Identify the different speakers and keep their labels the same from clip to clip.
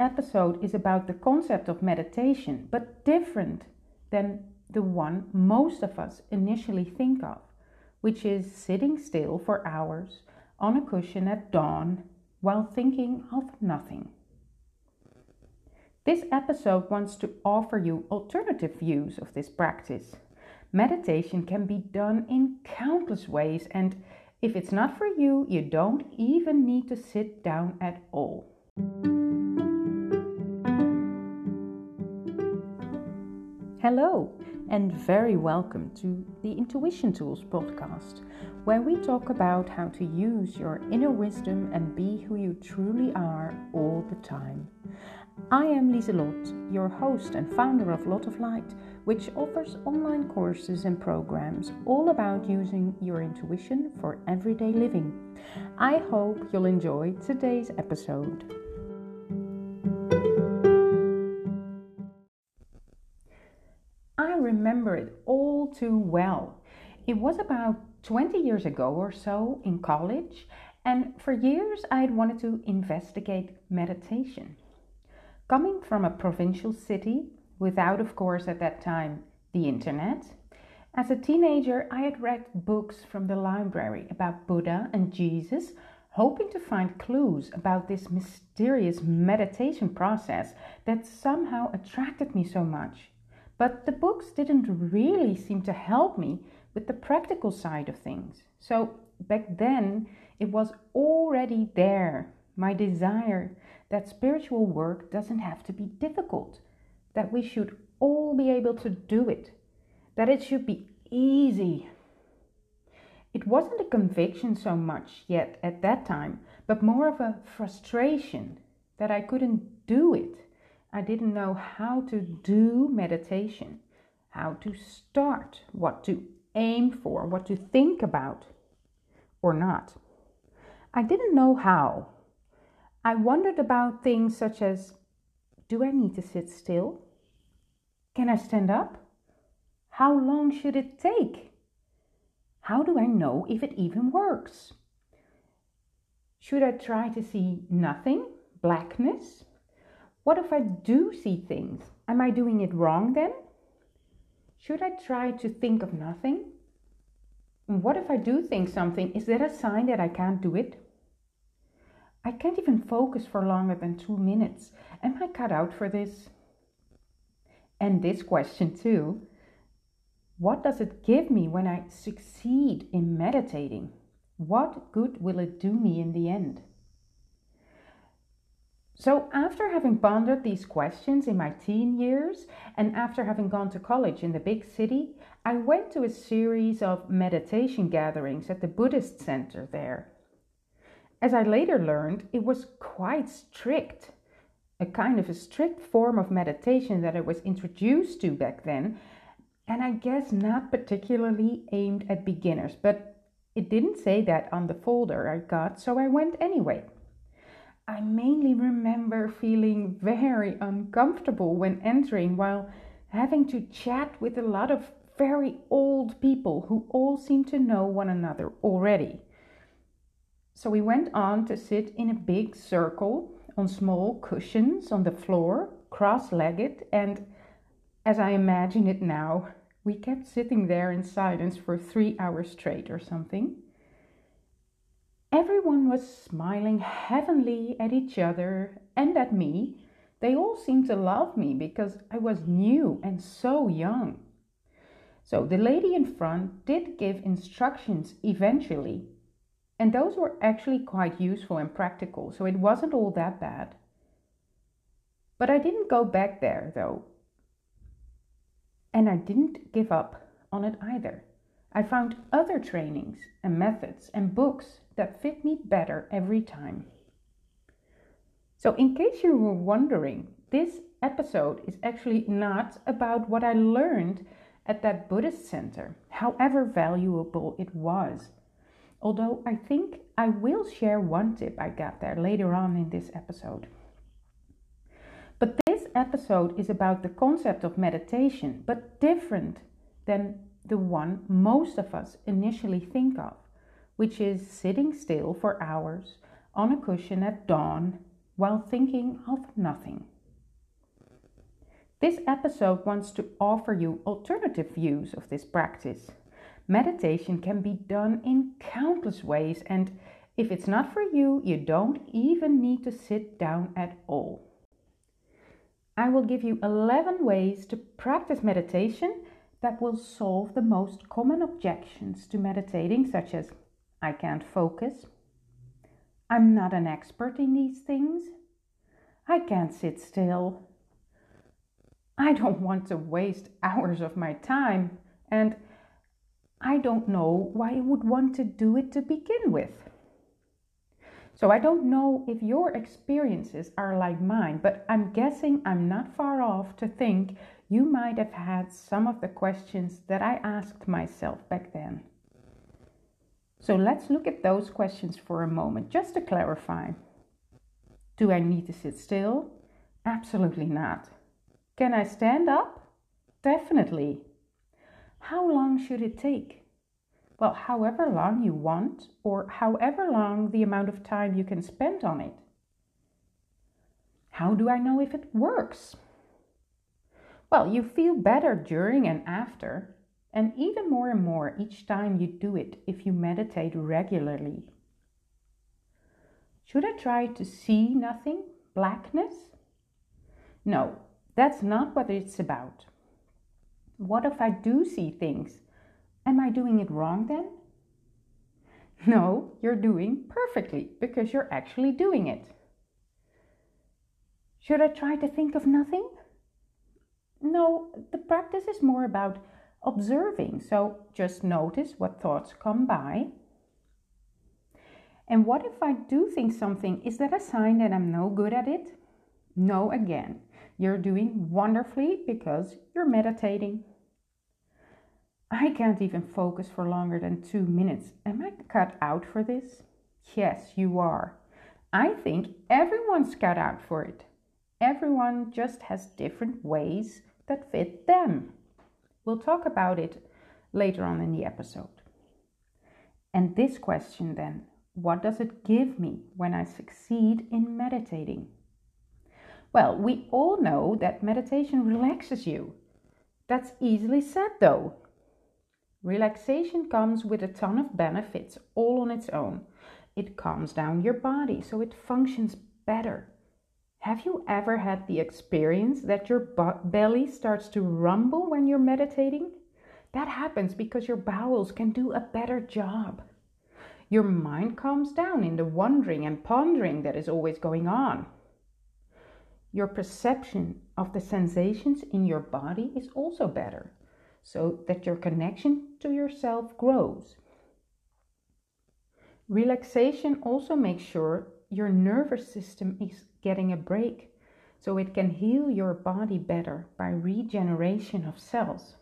Speaker 1: episode is about the concept of meditation, but different than the one most of us initially think of, which is sitting still for hours on a cushion at dawn while thinking of nothing. This episode wants to offer you alternative views of this practice. Meditation can be done in countless ways, and if it's not for you, you don't even need to sit down at all. Hello, and very welcome to the Intuition Tools podcast, where we talk about how to use your inner wisdom and be who you truly are all the time. I am Lieselot, your host and founder of Lot of Light, which offers online courses and programs all about using your intuition for everyday living. I hope you'll enjoy today's episode. Too well. It was about 20 years ago or so in college, and for years I had wanted to investigate meditation. Coming from a provincial city, without, of course, at that time, the internet, as a teenager I had read books from the library about Buddha and Jesus, hoping to find clues about this mysterious meditation process that somehow attracted me so much. But the books didn't really seem to help me with the practical side of things. So back then, it was already there my desire that spiritual work doesn't have to be difficult, that we should all be able to do it, that it should be easy. It wasn't a conviction so much yet at that time, but more of a frustration that I couldn't do it. I didn't know how to do meditation, how to start, what to aim for, what to think about or not. I didn't know how. I wondered about things such as do I need to sit still? Can I stand up? How long should it take? How do I know if it even works? Should I try to see nothing, blackness? What if I do see things? Am I doing it wrong then? Should I try to think of nothing? what if I do think something? Is that a sign that I can't do it? I can't even focus for longer than two minutes. Am I cut out for this? And this question too What does it give me when I succeed in meditating? What good will it do me in the end? So, after having pondered these questions in my teen years and after having gone to college in the big city, I went to a series of meditation gatherings at the Buddhist center there. As I later learned, it was quite strict, a kind of a strict form of meditation that I was introduced to back then, and I guess not particularly aimed at beginners, but it didn't say that on the folder I got, so I went anyway. I mainly remember feeling very uncomfortable when entering while having to chat with a lot of very old people who all seemed to know one another already. So we went on to sit in a big circle on small cushions on the floor, cross legged, and as I imagine it now, we kept sitting there in silence for three hours straight or something. Everyone was smiling heavenly at each other and at me. They all seemed to love me because I was new and so young. So the lady in front did give instructions eventually and those were actually quite useful and practical, so it wasn't all that bad. But I didn't go back there though. And I didn't give up on it either. I found other trainings and methods and books that fit me better every time. So, in case you were wondering, this episode is actually not about what I learned at that Buddhist center, however valuable it was. Although I think I will share one tip I got there later on in this episode. But this episode is about the concept of meditation, but different than the one most of us initially think of, which is sitting still for hours on a cushion at dawn while thinking of nothing. This episode wants to offer you alternative views of this practice. Meditation can be done in countless ways, and if it's not for you, you don't even need to sit down at all. I will give you 11 ways to practice meditation that will solve the most common objections to meditating, such as I can't focus, I'm not an expert in these things, I can't sit still, I don't want to waste hours of my time, and I don't know why I would want to do it to begin with. So I don't know if your experiences are like mine, but I'm guessing I'm not far off to think you might have had some of the questions that I asked myself back then. So let's look at those questions for a moment, just to clarify. Do I need to sit still? Absolutely not. Can I stand up? Definitely. How long should it take? Well, however long you want, or however long the amount of time you can spend on it. How do I know if it works? Well, you feel better during and after, and even more and more each time you do it if you meditate regularly. Should I try to see nothing, blackness? No, that's not what it's about. What if I do see things? Am I doing it wrong then? No, you're doing perfectly because you're actually doing it. Should I try to think of nothing? No, the practice is more about observing, so just notice what thoughts come by. And what if I do think something? Is that a sign that I'm no good at it? No, again. You're doing wonderfully because you're meditating. I can't even focus for longer than two minutes. Am I cut out for this? Yes, you are. I think everyone's cut out for it. Everyone just has different ways that fit them. We'll talk about it later on in the episode. And this question then what does it give me when I succeed in meditating? Well, we all know that meditation relaxes you. That's easily said though. Relaxation comes with a ton of benefits all on its own. It calms down your body so it functions better. Have you ever had the experience that your belly starts to rumble when you're meditating? That happens because your bowels can do a better job. Your mind calms down in the wondering and pondering that is always going on. Your perception of the sensations in your body is also better, so that your connection to yourself grows. Relaxation also makes sure your nervous system is getting a break, so it can heal your body better by regeneration of cells.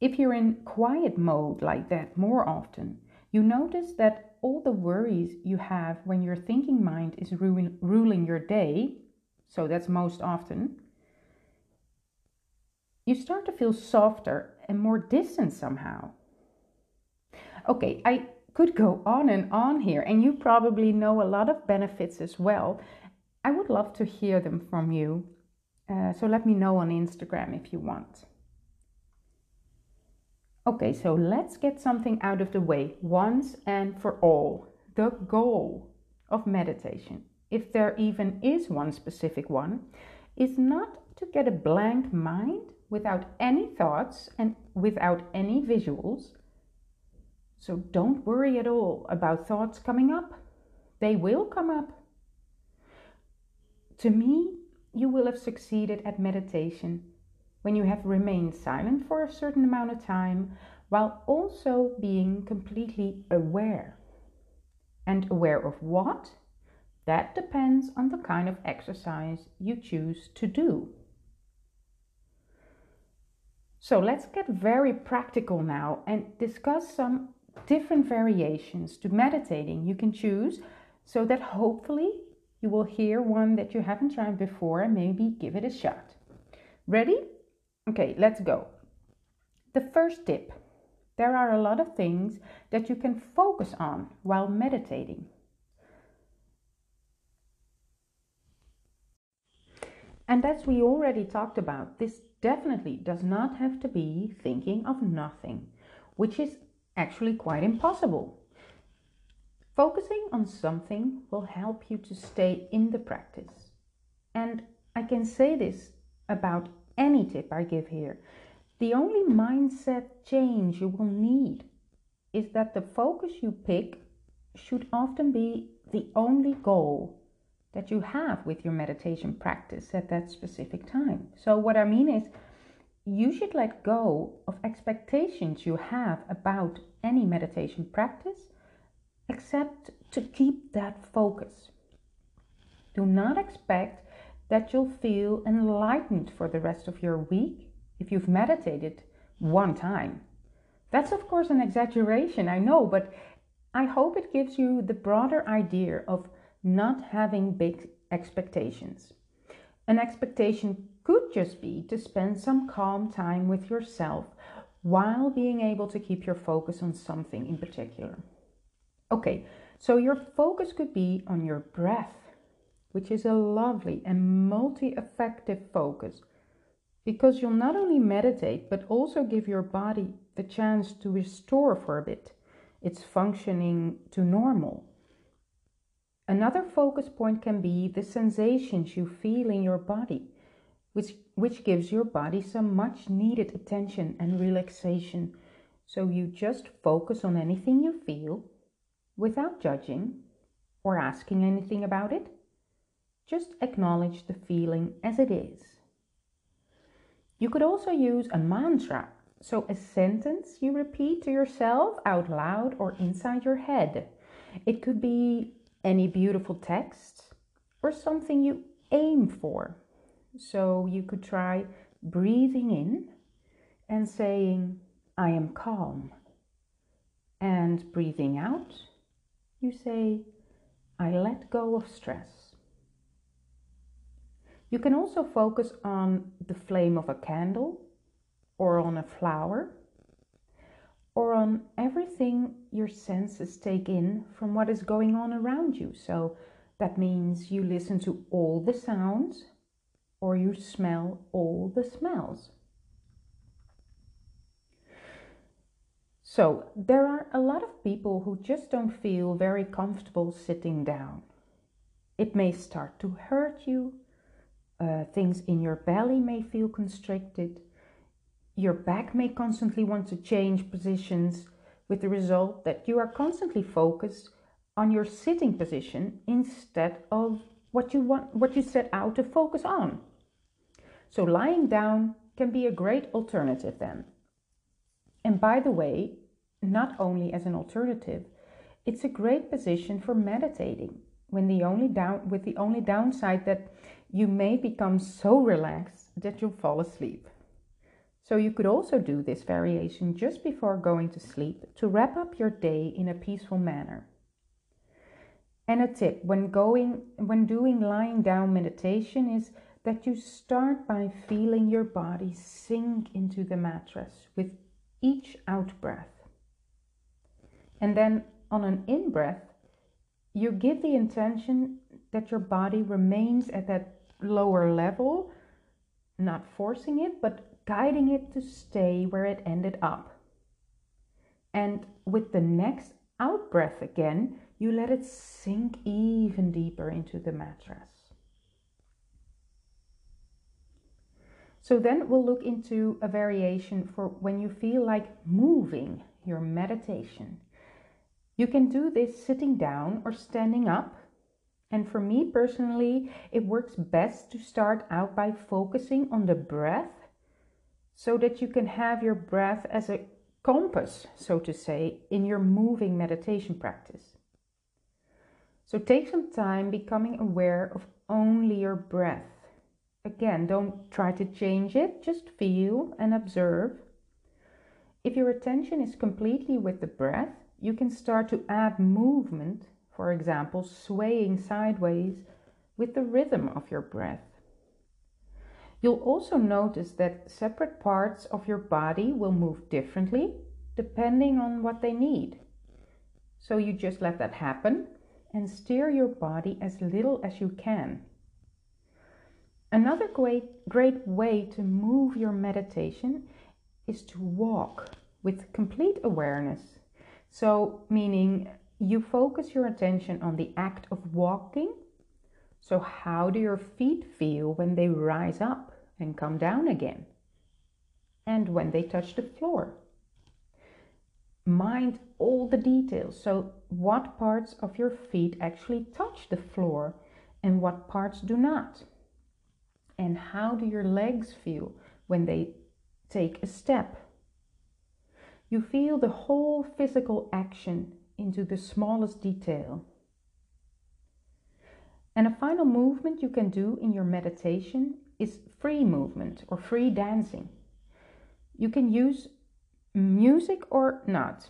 Speaker 1: If you're in quiet mode like that more often, you notice that all the worries you have when your thinking mind is ruling your day, so that's most often, you start to feel softer and more distant somehow. Okay, I could go on and on here, and you probably know a lot of benefits as well. I would love to hear them from you. Uh, so let me know on Instagram if you want. Okay, so let's get something out of the way once and for all. The goal of meditation, if there even is one specific one, is not to get a blank mind without any thoughts and without any visuals. So don't worry at all about thoughts coming up. They will come up. To me, you will have succeeded at meditation when you have remained silent for a certain amount of time while also being completely aware. And aware of what? That depends on the kind of exercise you choose to do. So let's get very practical now and discuss some different variations to meditating you can choose so that hopefully you will hear one that you haven't tried before and maybe give it a shot. Ready? Okay, let's go. The first tip there are a lot of things that you can focus on while meditating. And as we already talked about, this definitely does not have to be thinking of nothing, which is actually quite impossible. Focusing on something will help you to stay in the practice. And I can say this about any tip I give here. The only mindset change you will need is that the focus you pick should often be the only goal that you have with your meditation practice at that specific time. So, what I mean is, you should let go of expectations you have about any meditation practice, except to keep that focus. Do not expect that you'll feel enlightened for the rest of your week if you've meditated one time. That's, of course, an exaggeration, I know, but I hope it gives you the broader idea of not having big expectations. An expectation could just be to spend some calm time with yourself while being able to keep your focus on something in particular. Okay, so your focus could be on your breath, which is a lovely and multi effective focus because you'll not only meditate but also give your body the chance to restore for a bit its functioning to normal. Another focus point can be the sensations you feel in your body, which, which gives your body some much needed attention and relaxation. So you just focus on anything you feel without judging or asking anything about it. Just acknowledge the feeling as it is. You could also use a mantra, so a sentence you repeat to yourself out loud or inside your head. It could be any beautiful text or something you aim for. So you could try breathing in and saying, I am calm. And breathing out, you say, I let go of stress. You can also focus on the flame of a candle or on a flower or on everything your senses take in from what is going on around you. So that means you listen to all the sounds or you smell all the smells. So, there are a lot of people who just don't feel very comfortable sitting down. It may start to hurt you, uh, things in your belly may feel constricted, your back may constantly want to change positions with the result that you are constantly focused on your sitting position instead of what you want what you set out to focus on. So lying down can be a great alternative then. And by the way, not only as an alternative, it's a great position for meditating when the only down with the only downside that you may become so relaxed that you'll fall asleep. So you could also do this variation just before going to sleep to wrap up your day in a peaceful manner. And a tip when going when doing lying down meditation is that you start by feeling your body sink into the mattress with each out breath. And then on an in breath, you give the intention that your body remains at that lower level, not forcing it, but guiding it to stay where it ended up. And with the next out breath again, you let it sink even deeper into the mattress. So then we'll look into a variation for when you feel like moving your meditation. You can do this sitting down or standing up. And for me personally, it works best to start out by focusing on the breath so that you can have your breath as a compass, so to say, in your moving meditation practice. So take some time becoming aware of only your breath. Again, don't try to change it, just feel and observe. If your attention is completely with the breath, you can start to add movement, for example, swaying sideways with the rhythm of your breath. You'll also notice that separate parts of your body will move differently depending on what they need. So you just let that happen and steer your body as little as you can. Another great, great way to move your meditation is to walk with complete awareness. So, meaning you focus your attention on the act of walking. So, how do your feet feel when they rise up and come down again? And when they touch the floor? Mind all the details. So, what parts of your feet actually touch the floor and what parts do not? And how do your legs feel when they take a step? You feel the whole physical action into the smallest detail. And a final movement you can do in your meditation is free movement or free dancing. You can use music or not.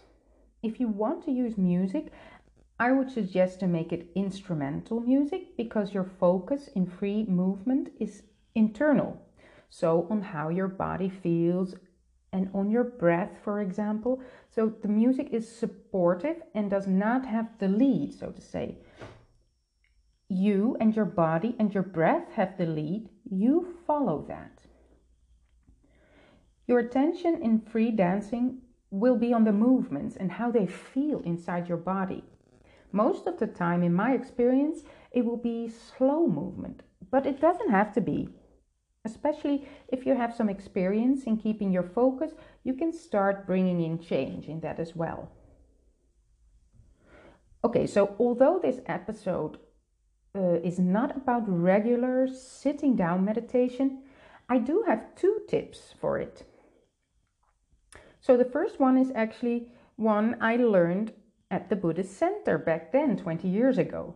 Speaker 1: If you want to use music, I would suggest to make it instrumental music because your focus in free movement is internal. So, on how your body feels and on your breath, for example. So, the music is supportive and does not have the lead, so to say. You and your body and your breath have the lead, you follow that. Your attention in free dancing will be on the movements and how they feel inside your body. Most of the time, in my experience, it will be slow movement, but it doesn't have to be. Especially if you have some experience in keeping your focus, you can start bringing in change in that as well. Okay, so although this episode uh, is not about regular sitting down meditation, I do have two tips for it. So the first one is actually one I learned at the Buddhist Center back then, 20 years ago.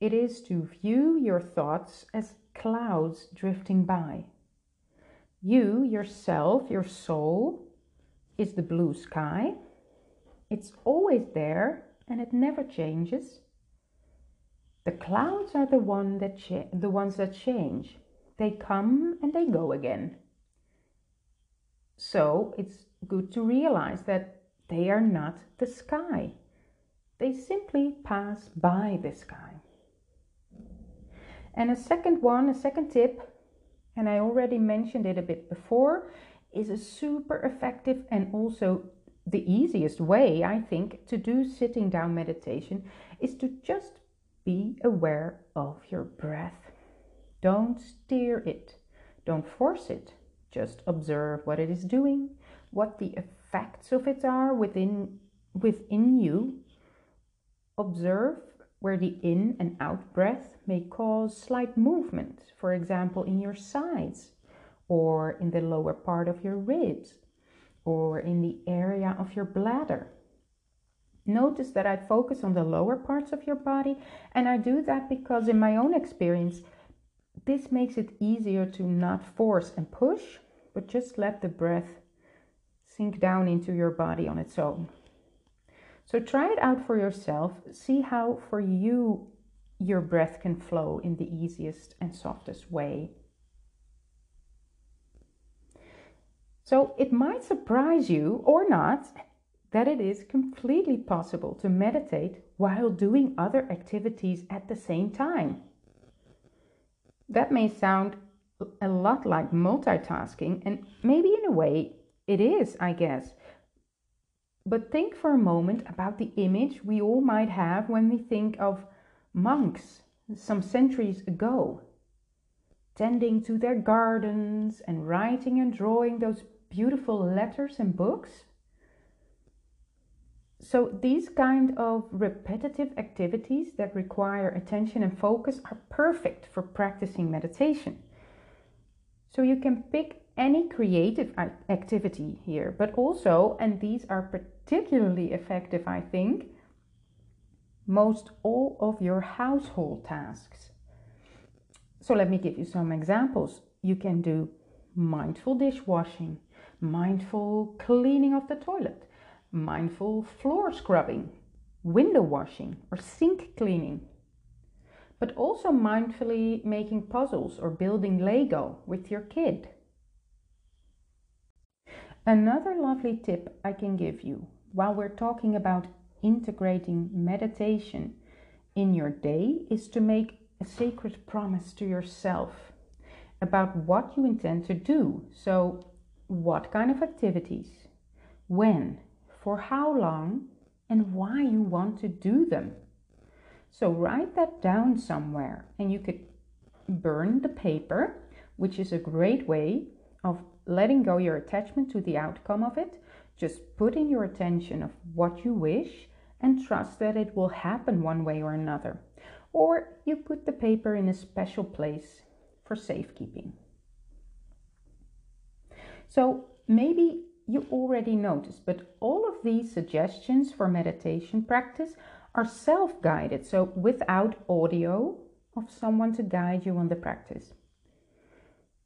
Speaker 1: It is to view your thoughts as clouds drifting by. You, yourself, your soul, is the blue sky. It's always there and it never changes. The clouds are the, one that cha- the ones that change. They come and they go again. So it's good to realize that they are not the sky. They simply pass by the sky. And a second one, a second tip, and I already mentioned it a bit before, is a super effective and also the easiest way, I think, to do sitting down meditation is to just be aware of your breath. Don't steer it, don't force it. Just observe what it is doing, what the effects of it are within within you. Observe where the in and out breath may cause slight movement, for example, in your sides or in the lower part of your ribs or in the area of your bladder. Notice that I focus on the lower parts of your body, and I do that because, in my own experience, this makes it easier to not force and push, but just let the breath sink down into your body on its own. So try it out for yourself. See how for you your breath can flow in the easiest and softest way. So it might surprise you or not that it is completely possible to meditate while doing other activities at the same time. That may sound a lot like multitasking, and maybe in a way it is, I guess. But think for a moment about the image we all might have when we think of monks some centuries ago, tending to their gardens and writing and drawing those beautiful letters and books. So, these kind of repetitive activities that require attention and focus are perfect for practicing meditation. So, you can pick any creative activity here, but also, and these are particularly effective, I think, most all of your household tasks. So let me give you some examples. You can do mindful dishwashing, mindful cleaning of the toilet, mindful floor scrubbing, window washing, or sink cleaning. But also mindfully making puzzles or building Lego with your kid. Another lovely tip I can give you while we're talking about integrating meditation in your day is to make a sacred promise to yourself about what you intend to do. So, what kind of activities, when, for how long, and why you want to do them. So, write that down somewhere, and you could burn the paper, which is a great way of letting go your attachment to the outcome of it. Just put in your attention of what you wish and trust that it will happen one way or another. Or you put the paper in a special place for safekeeping. So maybe you already noticed, but all of these suggestions for meditation practice are self guided, so without audio of someone to guide you on the practice.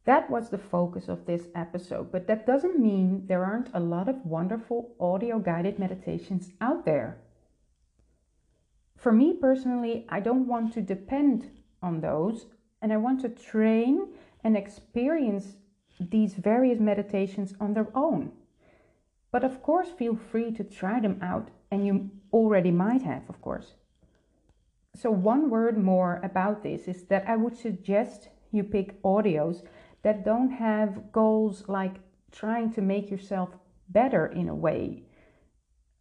Speaker 1: That was the focus of this episode, but that doesn't mean there aren't a lot of wonderful audio guided meditations out there. For me personally, I don't want to depend on those and I want to train and experience these various meditations on their own. But of course, feel free to try them out, and you already might have, of course. So, one word more about this is that I would suggest you pick audios that don't have goals like trying to make yourself better in a way.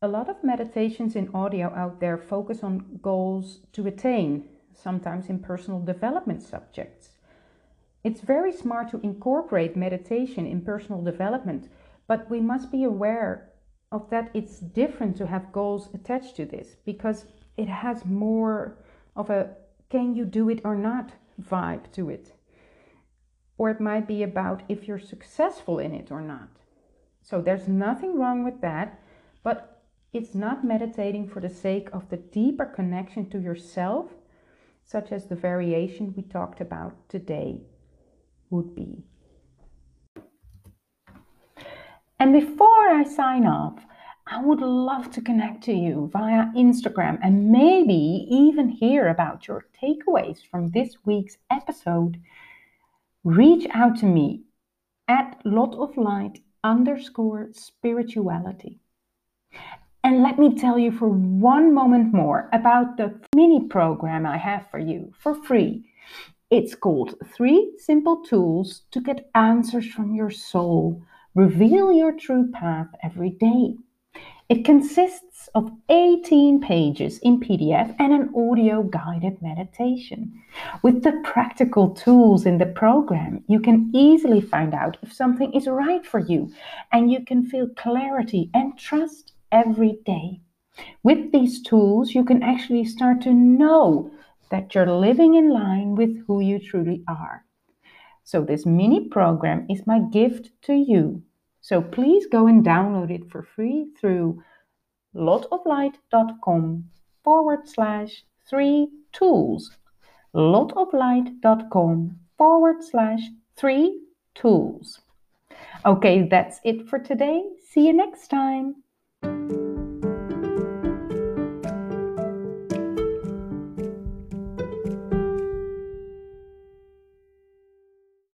Speaker 1: A lot of meditations in audio out there focus on goals to attain, sometimes in personal development subjects. It's very smart to incorporate meditation in personal development, but we must be aware of that it's different to have goals attached to this because it has more of a can you do it or not vibe to it. Or it might be about if you're successful in it or not. So there's nothing wrong with that, but it's not meditating for the sake of the deeper connection to yourself such as the variation we talked about today would be. And before I sign off, I would love to connect to you via Instagram and maybe even hear about your takeaways from this week's episode. Reach out to me at lot of light underscore spirituality. And let me tell you for one moment more about the mini program I have for you for free. It's called Three Simple Tools to Get Answers from Your Soul. Reveal your true path every day. It consists of 18 pages in PDF and an audio guided meditation. With the practical tools in the program, you can easily find out if something is right for you and you can feel clarity and trust every day. With these tools, you can actually start to know that you're living in line with who you truly are. So, this mini program is my gift to you. So, please go and download it for free through lotoflight.com forward slash three tools. lotoflight.com forward slash three tools. Okay, that's it for today. See you next time.